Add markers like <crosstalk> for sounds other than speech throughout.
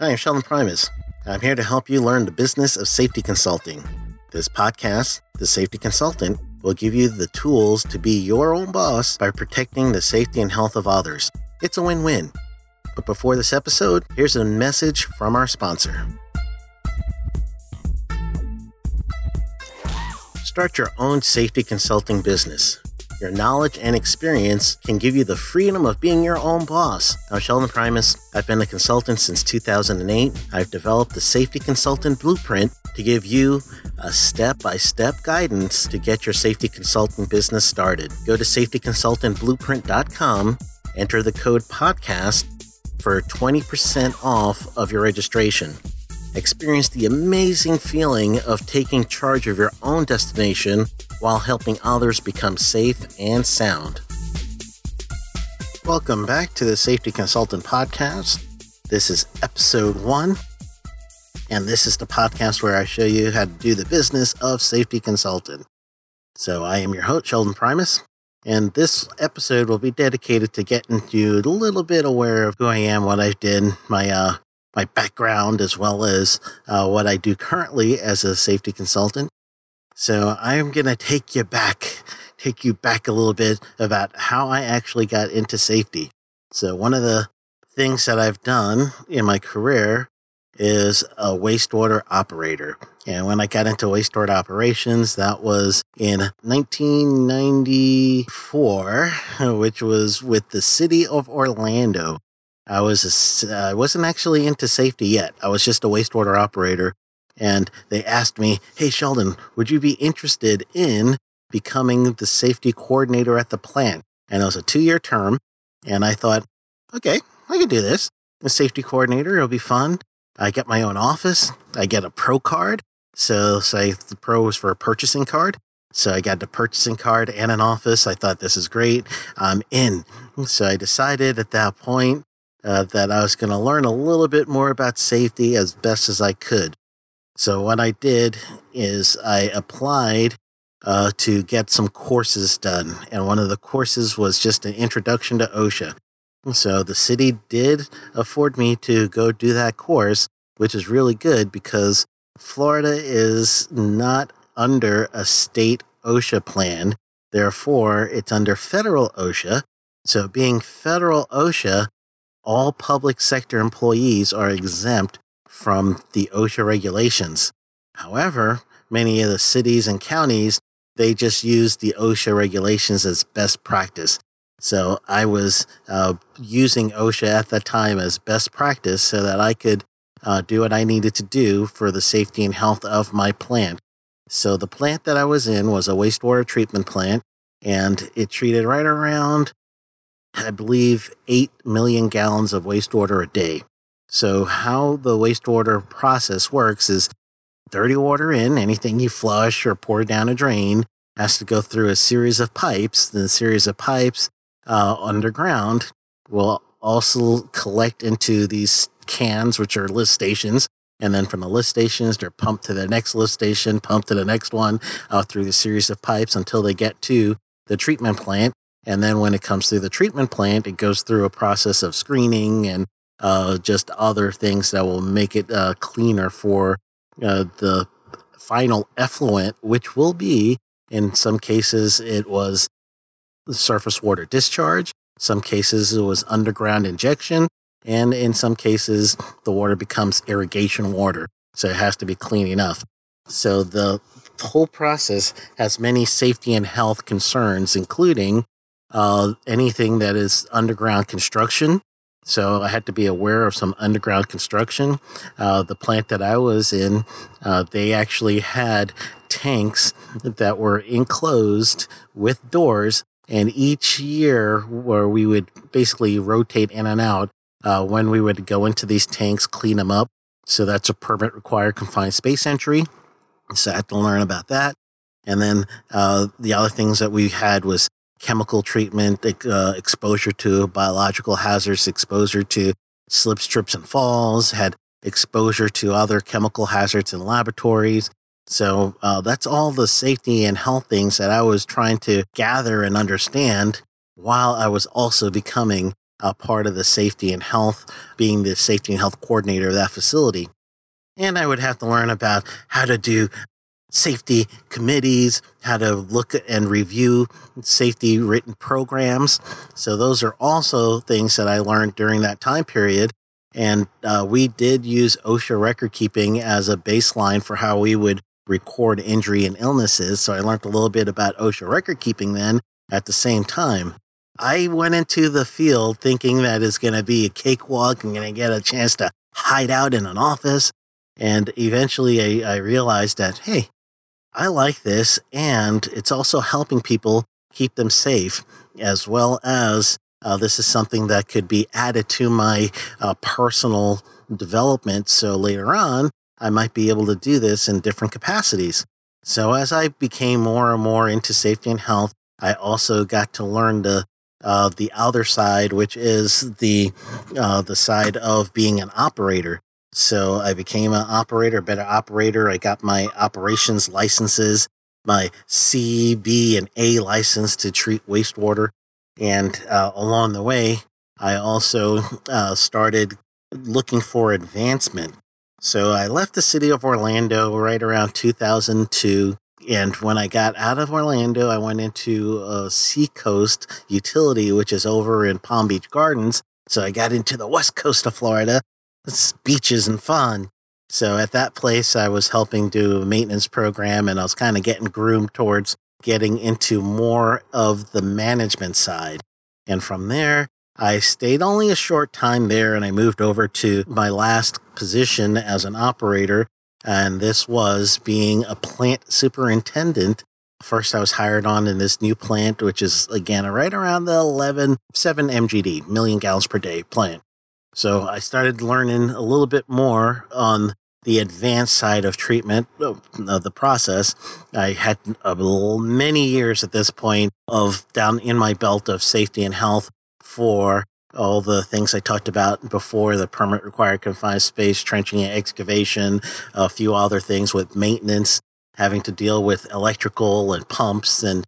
Hi, I'm Sheldon Primus. I'm here to help you learn the business of safety consulting. This podcast, The Safety Consultant, will give you the tools to be your own boss by protecting the safety and health of others. It's a win win. But before this episode, here's a message from our sponsor. Start your own safety consulting business. Your knowledge and experience can give you the freedom of being your own boss. I'm Sheldon Primus. I've been a consultant since 2008. I've developed the Safety Consultant Blueprint to give you a step by step guidance to get your safety consulting business started. Go to safetyconsultantblueprint.com, enter the code podcast for 20% off of your registration. Experience the amazing feeling of taking charge of your own destination while helping others become safe and sound. Welcome back to the Safety Consultant Podcast. This is episode one, and this is the podcast where I show you how to do the business of safety consultant. So, I am your host, Sheldon Primus, and this episode will be dedicated to getting you a little bit aware of who I am, what I did, my uh, my background, as well as uh, what I do currently as a safety consultant. So I'm going to take you back, take you back a little bit about how I actually got into safety. So one of the things that I've done in my career is a wastewater operator. And when I got into wastewater operations, that was in 1994, <laughs> which was with the city of Orlando. I was a, I wasn't actually into safety yet. I was just a wastewater operator, and they asked me, "Hey Sheldon, would you be interested in becoming the safety coordinator at the plant?" And it was a two-year term, and I thought, "Okay, I can do this. A safety coordinator, it'll be fun. I get my own office. I get a pro card. So say the pro was for a purchasing card. So I got the purchasing card and an office. I thought this is great. I'm in. So I decided at that point uh, that I was going to learn a little bit more about safety as best as I could. So, what I did is I applied uh, to get some courses done. And one of the courses was just an introduction to OSHA. So, the city did afford me to go do that course, which is really good because Florida is not under a state OSHA plan. Therefore, it's under federal OSHA. So, being federal OSHA, all public sector employees are exempt from the OSHA regulations. However, many of the cities and counties, they just use the OSHA regulations as best practice. So I was uh, using OSHA at that time as best practice so that I could uh, do what I needed to do for the safety and health of my plant. So the plant that I was in was a wastewater treatment plant, and it treated right around I believe, 8 million gallons of wastewater a day. So, how the wastewater process works is dirty water in, anything you flush or pour down a drain has to go through a series of pipes. The series of pipes uh, underground will also collect into these cans, which are lift stations. And then from the lift stations, they're pumped to the next lift station, pumped to the next one uh, through the series of pipes until they get to the treatment plant. And then when it comes through the treatment plant, it goes through a process of screening and uh, just other things that will make it uh, cleaner for uh, the final effluent, which will be, in some cases, it was the surface water discharge. Some cases it was underground injection. And in some cases, the water becomes irrigation water. So it has to be clean enough. So the whole process has many safety and health concerns, including uh, anything that is underground construction. So I had to be aware of some underground construction. Uh, the plant that I was in, uh, they actually had tanks that were enclosed with doors. And each year, where we would basically rotate in and out, uh, when we would go into these tanks, clean them up. So that's a permit required confined space entry. So I had to learn about that. And then uh, the other things that we had was chemical treatment, uh, exposure to biological hazards, exposure to slips, trips, and falls, had exposure to other chemical hazards in laboratories. So uh, that's all the safety and health things that I was trying to gather and understand while I was also becoming a part of the safety and health, being the safety and health coordinator of that facility. And I would have to learn about how to do safety committees, how to look and review safety written programs. So, those are also things that I learned during that time period. And uh, we did use OSHA record keeping as a baseline for how we would record injury and illnesses. So, I learned a little bit about OSHA record keeping then at the same time. I went into the field thinking that it's going to be a cakewalk. I'm going to get a chance to hide out in an office. And eventually I, I realized that, hey, I like this, and it's also helping people keep them safe, as well as uh, this is something that could be added to my uh, personal development. So later on, I might be able to do this in different capacities. So as I became more and more into safety and health, I also got to learn the uh, the other side, which is the uh, the side of being an operator. So I became an operator, better operator. I got my operations licenses, my C, B, and A license to treat wastewater. And uh, along the way, I also uh, started looking for advancement. So I left the city of Orlando right around 2002. And when I got out of Orlando, I went into a Seacoast utility, which is over in Palm Beach Gardens. So I got into the west coast of Florida beaches and fun. So at that place, I was helping do a maintenance program and I was kind of getting groomed towards getting into more of the management side. And from there, I stayed only a short time there and I moved over to my last position as an operator. And this was being a plant superintendent. First, I was hired on in this new plant, which is again right around the 11, 7 MGD, million gallons per day plant. So I started learning a little bit more on the advanced side of treatment uh, of the process. I had little, many years at this point of down in my belt of safety and health for all the things I talked about before the permit required confined space, trenching and excavation, a few other things with maintenance, having to deal with electrical and pumps and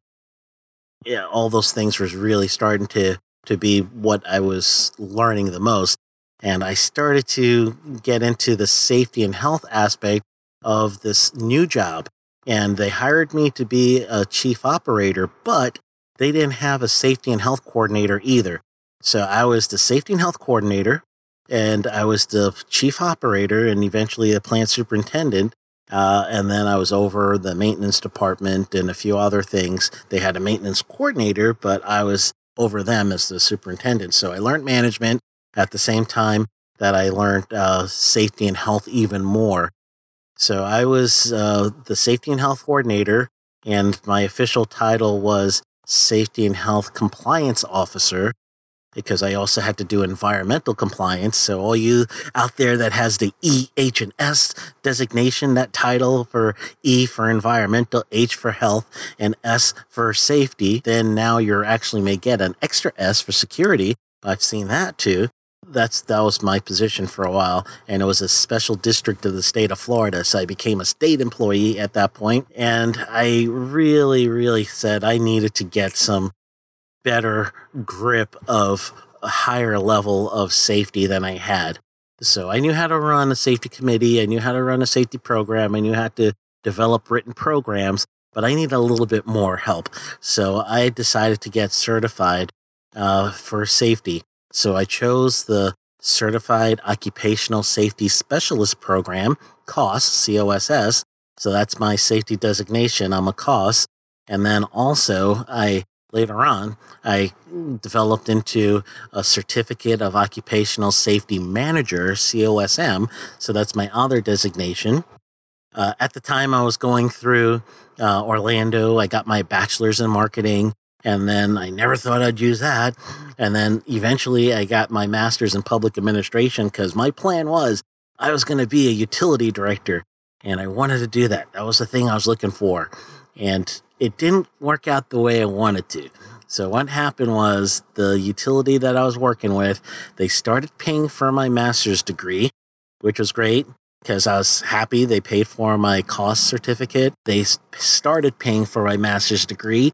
yeah, all those things was really starting to to be what I was learning the most. And I started to get into the safety and health aspect of this new job. And they hired me to be a chief operator, but they didn't have a safety and health coordinator either. So I was the safety and health coordinator, and I was the chief operator, and eventually a plant superintendent. Uh, and then I was over the maintenance department and a few other things. They had a maintenance coordinator, but I was over them as the superintendent. So I learned management at the same time that I learned uh, safety and health even more. So I was uh, the safety and health coordinator, and my official title was safety and health compliance officer because I also had to do environmental compliance. So all you out there that has the E, H, and S designation, that title for E for environmental, H for health, and S for safety, then now you're actually may get an extra S for security. I've seen that too that's that was my position for a while and it was a special district of the state of Florida so I became a state employee at that point and I really really said I needed to get some better grip of a higher level of safety than I had. So I knew how to run a safety committee I knew how to run a safety program I knew how to develop written programs but I needed a little bit more help. So I decided to get certified uh, for safety so I chose the Certified Occupational Safety Specialist Program, COSS, COSS. So that's my safety designation. I'm a COS. And then also, I later on, I developed into a Certificate of Occupational Safety Manager, COSM. So that's my other designation. Uh, at the time I was going through uh, Orlando, I got my bachelor's in marketing. And then I never thought I'd use that. And then eventually I got my master's in public administration because my plan was I was going to be a utility director and I wanted to do that. That was the thing I was looking for. And it didn't work out the way I wanted to. So what happened was the utility that I was working with, they started paying for my master's degree, which was great because I was happy they paid for my COSS certificate. They started paying for my master's degree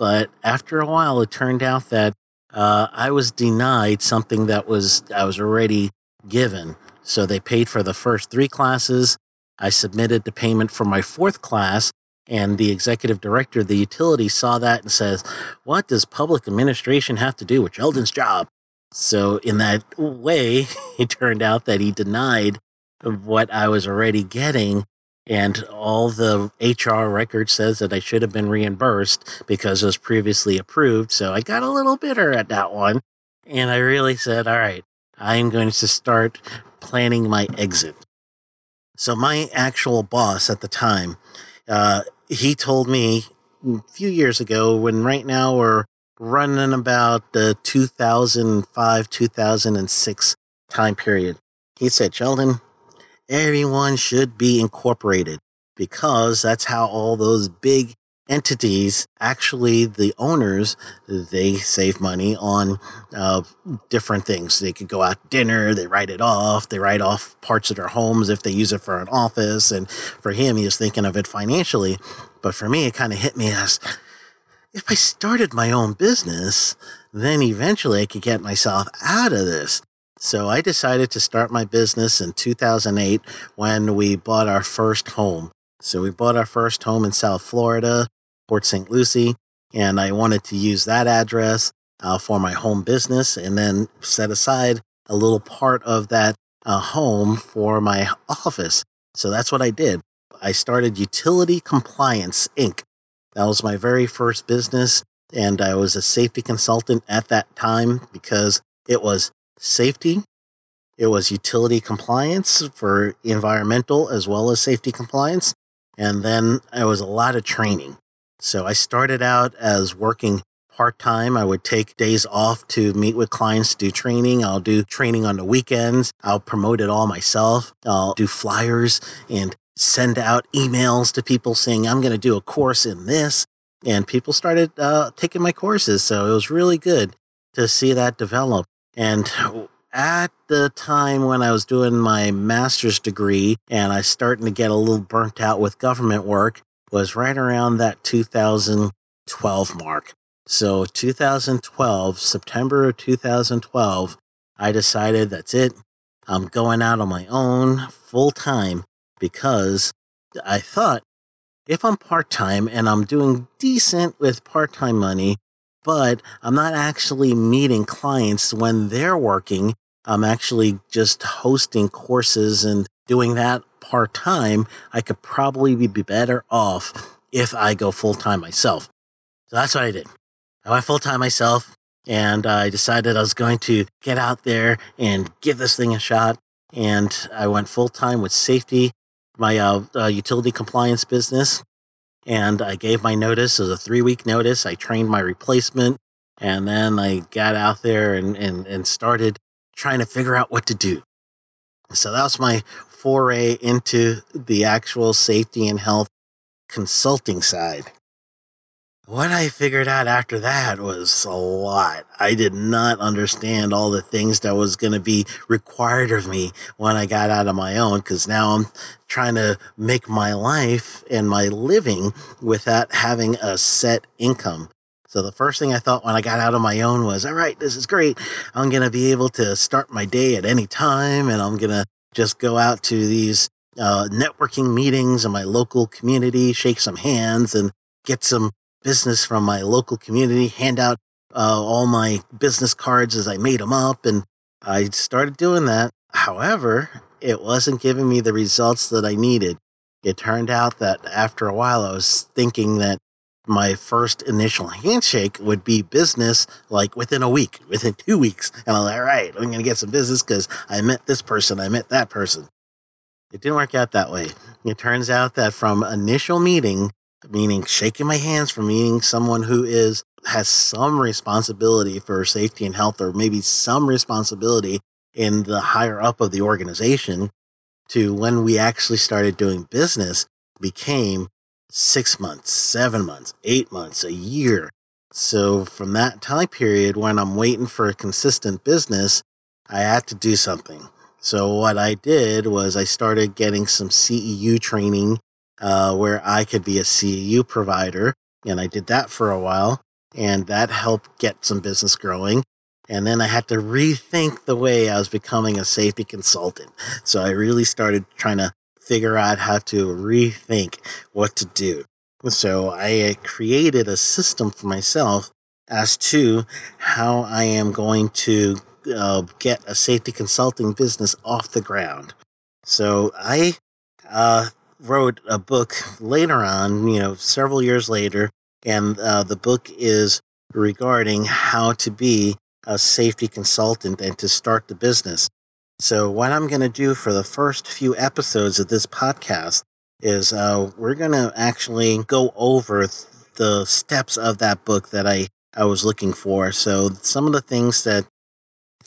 but after a while, it turned out that uh, I was denied something that was I was already given. So they paid for the first three classes. I submitted the payment for my fourth class, and the executive director of the utility saw that and says, What does public administration have to do with Sheldon's job? So, in that way, <laughs> it turned out that he denied what I was already getting. And all the HR record says that I should have been reimbursed because it was previously approved. So I got a little bitter at that one. And I really said, all right, I'm going to start planning my exit. So my actual boss at the time, uh, he told me a few years ago when right now we're running about the 2005 2006 time period. He said, Sheldon, everyone should be incorporated because that's how all those big entities actually the owners they save money on uh, different things. They could go out to dinner they write it off they write off parts of their homes if they use it for an office and for him he was thinking of it financially. But for me it kind of hit me as if i started my own business then eventually i could get myself out of this so i decided to start my business in 2008 when we bought our first home so we bought our first home in South Florida. Port St. Lucie, and I wanted to use that address uh, for my home business and then set aside a little part of that uh, home for my office. So that's what I did. I started Utility Compliance Inc. That was my very first business, and I was a safety consultant at that time because it was safety, it was utility compliance for environmental as well as safety compliance, and then it was a lot of training. So I started out as working part time. I would take days off to meet with clients, do training. I'll do training on the weekends. I'll promote it all myself. I'll do flyers and send out emails to people saying, I'm going to do a course in this. And people started uh, taking my courses. So it was really good to see that develop. And at the time when I was doing my master's degree and I starting to get a little burnt out with government work, was right around that 2012 mark. So 2012, September of 2012, I decided that's it. I'm going out on my own full time because I thought if I'm part time and I'm doing decent with part time money, but I'm not actually meeting clients when they're working, I'm actually just hosting courses and doing that part time, I could probably be better off if I go full time myself. So that's what I did. I went full time myself and I decided I was going to get out there and give this thing a shot. And I went full time with safety, my uh, uh, utility compliance business. And I gave my notice as a three week notice. I trained my replacement and then I got out there and, and, and started trying to figure out what to do. So that was my foray into the actual safety and health consulting side. What I figured out after that was a lot. I did not understand all the things that was going to be required of me when I got out of my own because now I'm trying to make my life and my living without having a set income. So the first thing I thought when I got out of my own was, all right, this is great. I'm going to be able to start my day at any time and I'm going to just go out to these uh, networking meetings in my local community, shake some hands, and get some business from my local community, hand out uh, all my business cards as I made them up. And I started doing that. However, it wasn't giving me the results that I needed. It turned out that after a while, I was thinking that my first initial handshake would be business like within a week, within two weeks. And I'm like, all right, I'm going to get some business because I met this person, I met that person. It didn't work out that way. It turns out that from initial meeting, meaning shaking my hands from meeting someone who is has some responsibility for safety and health or maybe some responsibility in the higher up of the organization to when we actually started doing business became six months, seven months, eight months, a year. So from that time period when I'm waiting for a consistent business, I had to do something. So what I did was I started getting some CEU training uh, where I could be a CEU provider, and I did that for a while. and that helped get some business growing. And then I had to rethink the way I was becoming a safety consultant. So I really started trying to figure out how to rethink what to do. So I created a system for myself as to how I am going to uh, get a safety consulting business off the ground. So I uh, wrote a book later on, you know, several years later, and uh, the book is regarding how to be a safety consultant and to start the business. So, what I'm going to do for the first few episodes of this podcast is uh, we're going to actually go over the steps of that book that I, I was looking for. So, some of the things that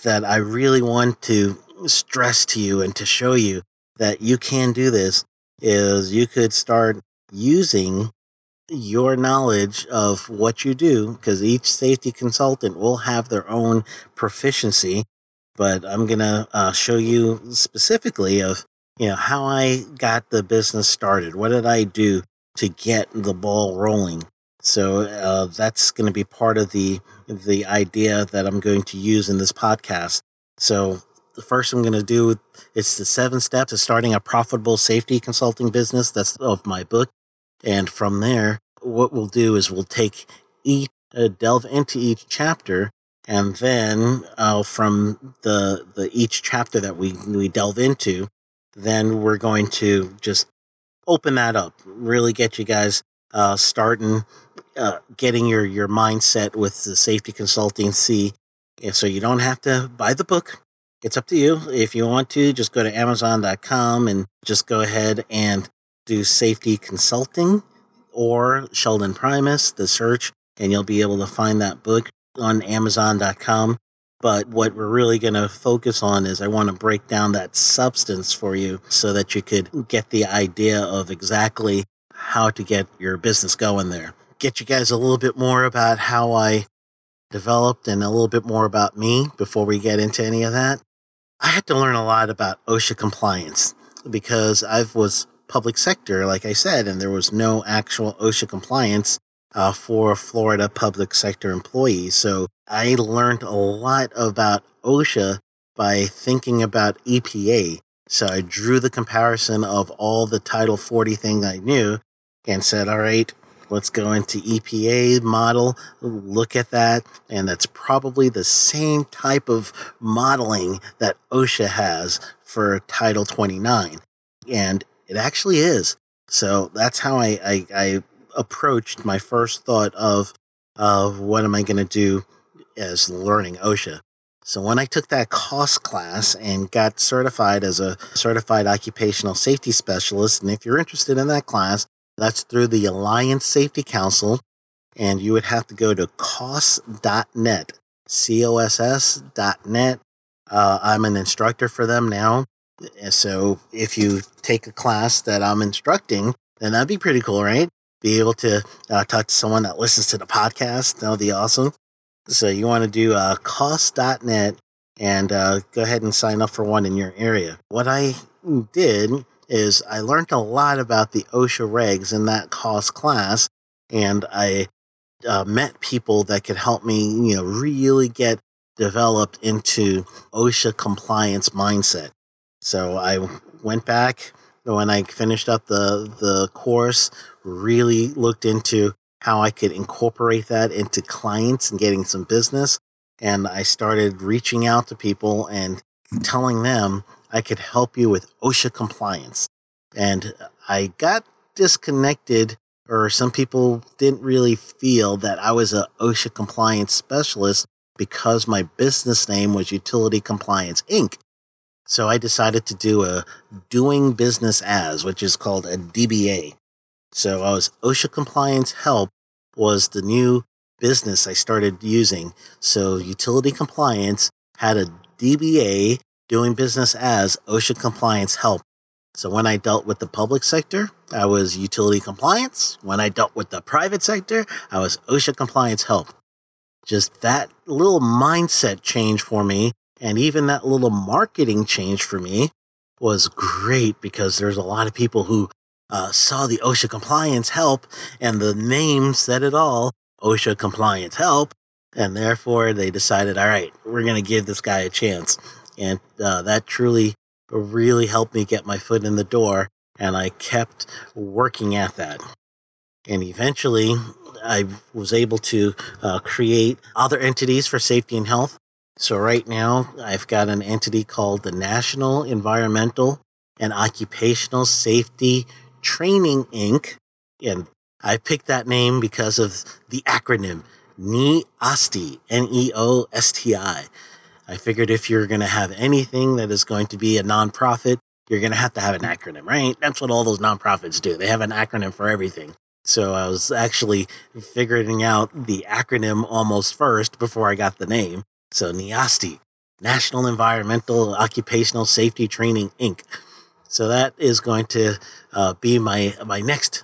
that I really want to stress to you and to show you that you can do this is you could start using your knowledge of what you do because each safety consultant will have their own proficiency but i'm going to uh, show you specifically of you know how i got the business started. What did i do to get the ball rolling? So uh, that's going to be part of the the idea that i'm going to use in this podcast. So the first I'm going to do it's the seven steps to starting a profitable safety consulting business. That's of my book. And from there, what we'll do is we'll take each, uh, delve into each chapter, and then uh, from the the each chapter that we we delve into, then we're going to just open that up, really get you guys uh, starting, uh, getting your your mindset with the safety consulting. See, so you don't have to buy the book it's up to you. If you want to, just go to Amazon.com and just go ahead and do safety consulting or Sheldon Primus, the search, and you'll be able to find that book on Amazon.com. But what we're really going to focus on is I want to break down that substance for you so that you could get the idea of exactly how to get your business going there. Get you guys a little bit more about how I developed and a little bit more about me before we get into any of that. I had to learn a lot about OSHA compliance because I was public sector, like I said, and there was no actual OSHA compliance uh, for Florida public sector employees. So I learned a lot about OSHA by thinking about EPA. So I drew the comparison of all the Title 40 things I knew and said, all right, Let's go into EPA model, look at that, and that's probably the same type of modeling that OSHA has for Title 29. And it actually is. So that's how I, I, I approached my first thought of, of what am I going to do as learning OSHA. So when I took that COSS class and got certified as a certified occupational safety specialist, and if you're interested in that class, that's through the Alliance Safety Council, and you would have to go to coss.net, C O S S.net. Uh, I'm an instructor for them now. So if you take a class that I'm instructing, then that'd be pretty cool, right? Be able to uh, talk to someone that listens to the podcast. That would be awesome. So you want to do uh, coss.net and uh, go ahead and sign up for one in your area. What I did is I learned a lot about the OSHA regs in that COSS class, and I uh, met people that could help me, you know, really get developed into OSHA compliance mindset. So I went back when I finished up the the course, really looked into how I could incorporate that into clients and getting some business. And I started reaching out to people and telling them I could help you with OSHA compliance. And I got disconnected, or some people didn't really feel that I was a OSHA compliance specialist because my business name was Utility Compliance Inc. So I decided to do a doing business as, which is called a DBA. So I was OSHA Compliance Help was the new business I started using. So Utility Compliance had a DBA doing business as OSHA Compliance Help. So when I dealt with the public sector, I was utility compliance. When I dealt with the private sector, I was OSHA compliance help. Just that little mindset change for me, and even that little marketing change for me was great because there's a lot of people who uh, saw the OSHA compliance help and the name said it all OSHA compliance help. And therefore, they decided, all right, we're going to give this guy a chance. And uh, that truly, really helped me get my foot in the door. And I kept working at that. And eventually, I was able to uh, create other entities for safety and health. So, right now, I've got an entity called the National Environmental and Occupational Safety Training Inc. And I picked that name because of the acronym NEOSTI, N E O S T I. I figured if you're going to have anything that is going to be a nonprofit, you're going to have to have an acronym, right? That's what all those nonprofits do. They have an acronym for everything. So I was actually figuring out the acronym almost first before I got the name. So NEOSTI, National Environmental Occupational Safety Training Inc. So that is going to uh, be my my next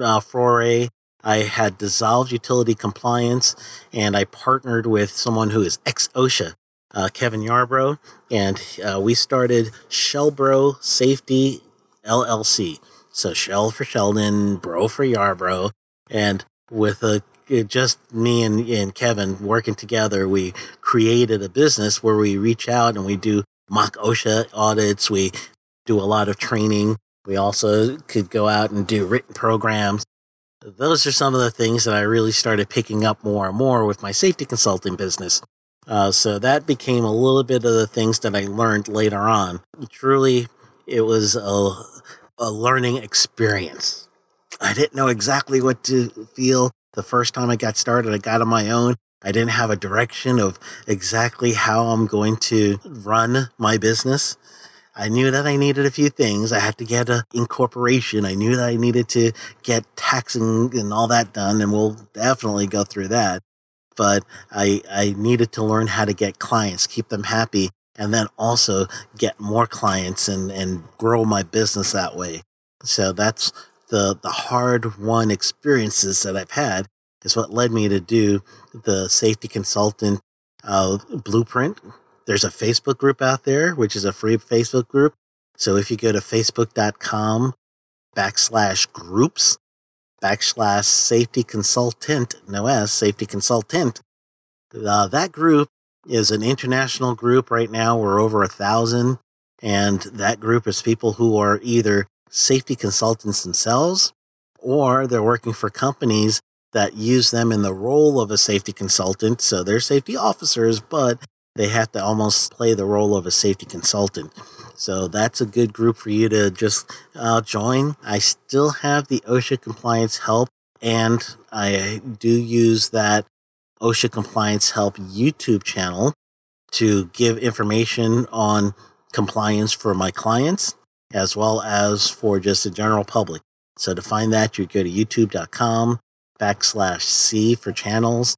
uh, foray. I had dissolved utility compliance, and I partnered with someone who is ex OSHA, uh, Kevin Yarbrough, and uh, we started Shellbro Safety LLC. So Shell for Sheldon, Bro for Yarbrough, and with a just me and, and Kevin working together, we created a business where we reach out and we do mock OSHA audits. We do a lot of training. We also could go out and do written programs. Those are some of the things that I really started picking up more and more with my safety consulting business. Uh, so that became a little bit of the things that I learned later on. Truly, it was a, a learning experience. I didn't know exactly what to feel the first time I got started. I got on my own. I didn't have a direction of exactly how I'm going to run my business. I knew that I needed a few things. I had to get a incorporation. I knew that I needed to get taxing and all that done, and we'll definitely go through that. But I I needed to learn how to get clients, keep them happy, and then also get more clients and and grow my business that way. So that's the the hard won experiences that I've had is what led me to do the safety consultant uh, blueprint there's a Facebook group out there, which is a free Facebook group. So if you go to facebook.com backslash groups backslash safety consultant, no S, safety consultant, uh, that group is an international group right now. We're over a thousand. And that group is people who are either safety consultants themselves or they're working for companies that use them in the role of a safety consultant. So they're safety officers, but they have to almost play the role of a safety consultant. So that's a good group for you to just uh, join. I still have the OSHA compliance help, and I do use that OSHA compliance help YouTube channel to give information on compliance for my clients as well as for just the general public. So to find that, you go to youtube.com backslash C for channels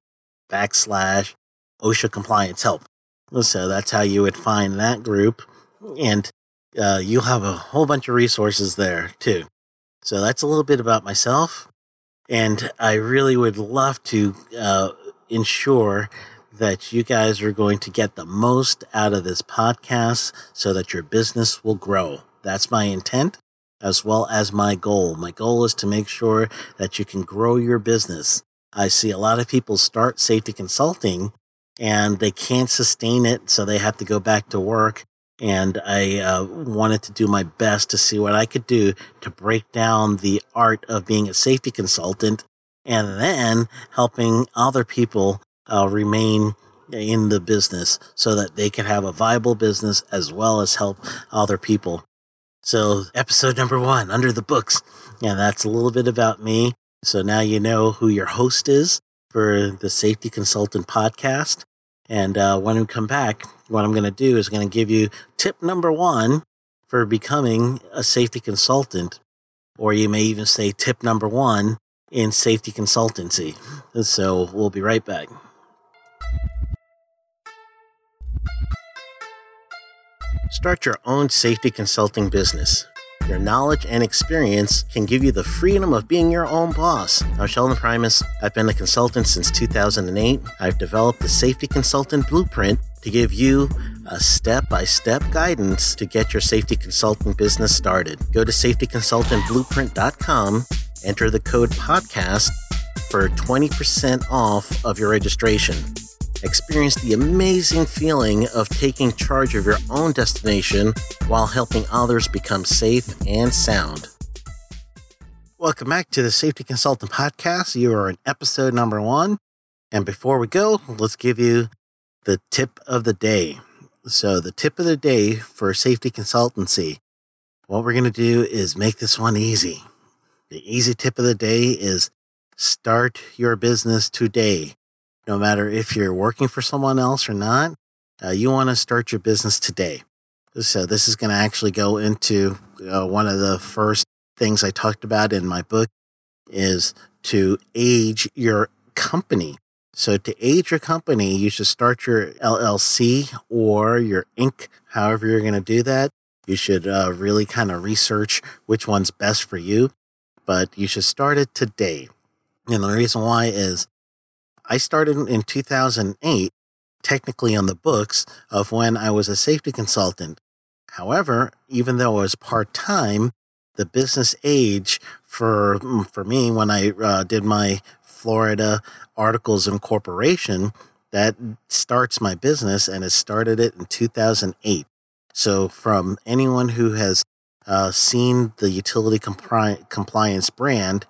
backslash OSHA compliance help. So that's how you would find that group. And uh, you'll have a whole bunch of resources there too. So that's a little bit about myself. And I really would love to uh, ensure that you guys are going to get the most out of this podcast so that your business will grow. That's my intent as well as my goal. My goal is to make sure that you can grow your business. I see a lot of people start safety consulting and they can't sustain it, so they have to go back to work. And I uh, wanted to do my best to see what I could do to break down the art of being a safety consultant and then helping other people uh, remain in the business so that they can have a viable business as well as help other people. So, episode number one, Under the Books. Yeah, that's a little bit about me. So now you know who your host is for the Safety Consultant podcast. And uh, when we come back, what I'm going to do is going to give you tip number one for becoming a safety consultant, or you may even say tip number one in safety consultancy. So we'll be right back. Start your own safety consulting business. Your knowledge and experience can give you the freedom of being your own boss. I'm Sheldon Primus. I've been a consultant since 2008. I've developed the Safety Consultant Blueprint to give you a step by step guidance to get your safety consulting business started. Go to safetyconsultantblueprint.com, enter the code podcast, for 20% off of your registration. Experience the amazing feeling of taking charge of your own destination while helping others become safe and sound. Welcome back to the Safety Consultant Podcast. You are in episode number one. And before we go, let's give you the tip of the day. So, the tip of the day for safety consultancy, what we're going to do is make this one easy. The easy tip of the day is start your business today. No matter if you're working for someone else or not, uh, you want to start your business today. So, this is going to actually go into uh, one of the first things I talked about in my book is to age your company. So to age your company, you should start your LLC or your Inc. However, you're going to do that. You should uh, really kind of research which one's best for you, but you should start it today. And the reason why is I started in 2008, technically on the books of when I was a safety consultant. However, even though I was part time, the business age for mm, for me when I uh, did my Florida Articles Incorporation that starts my business, and it started it in 2008. So, from anyone who has uh, seen the utility compliance brand,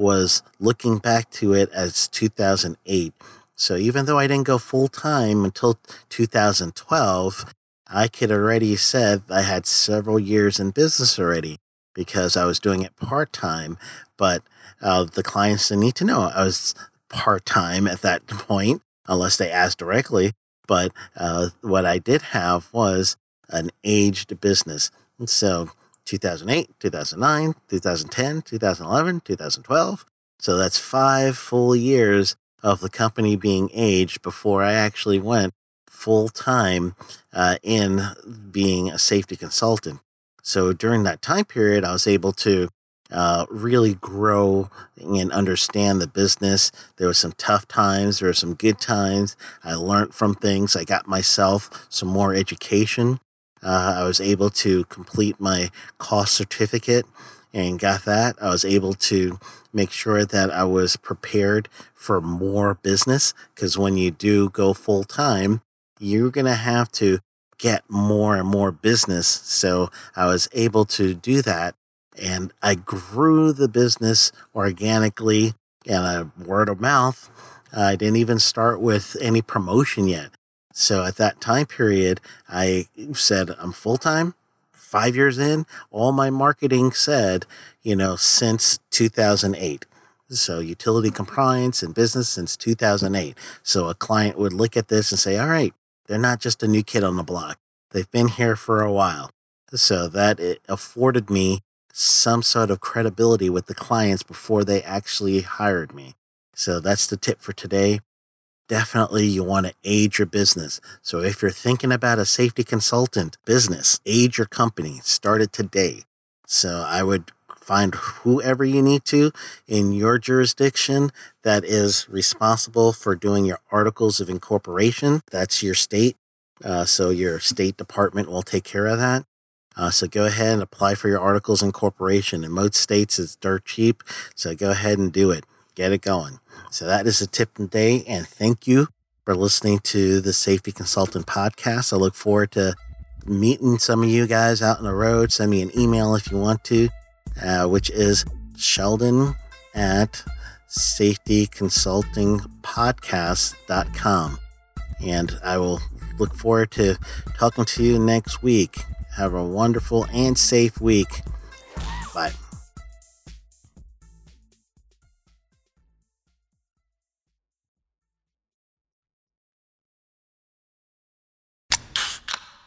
was looking back to it as 2008. So, even though I didn't go full time until 2012, I could already said I had several years in business already because I was doing it part time. But uh, the clients didn't need to know I was part time at that <laughs> point, unless they asked directly. But uh, what I did have was an aged business. And so 2008, 2009, 2010, 2011, 2012. So that's five full years of the company being aged before I actually went full time uh, in being a safety consultant. So during that time period, I was able to uh, really grow and understand the business. There were some tough times, there were some good times. I learned from things. I got myself some more education. Uh, I was able to complete my COSS certificate and got that. I was able to make sure that I was prepared for more business because when you do go full time, you're going to have to get more and more business. So I was able to do that. And I grew the business organically and a word of mouth. I didn't even start with any promotion yet. So at that time period, I said, I'm full time, five years in. All my marketing said, you know, since 2008. So utility compliance and business since 2008. So a client would look at this and say, all right, they're not just a new kid on the block. They've been here for a while. So that it afforded me some sort of credibility with the clients before they actually hired me. So that's the tip for today. Definitely you want to age your business. So if you're thinking about a safety consultant business, age your company, start it today. So I would find whoever you need to in your jurisdiction that is responsible for doing your articles of incorporation. That's your state. Uh, so your state department will take care of that. Uh, so go ahead and apply for your articles of incorporation. In most states, it's dirt cheap. So go ahead and do it. Get it going. So that is a tip today. And thank you for listening to the Safety Consultant Podcast. I look forward to meeting some of you guys out on the road. Send me an email if you want to uh, which is Sheldon at safetyconsultingpodcast.com. And I will look forward to talking to you next week. Have a wonderful and safe week. Bye.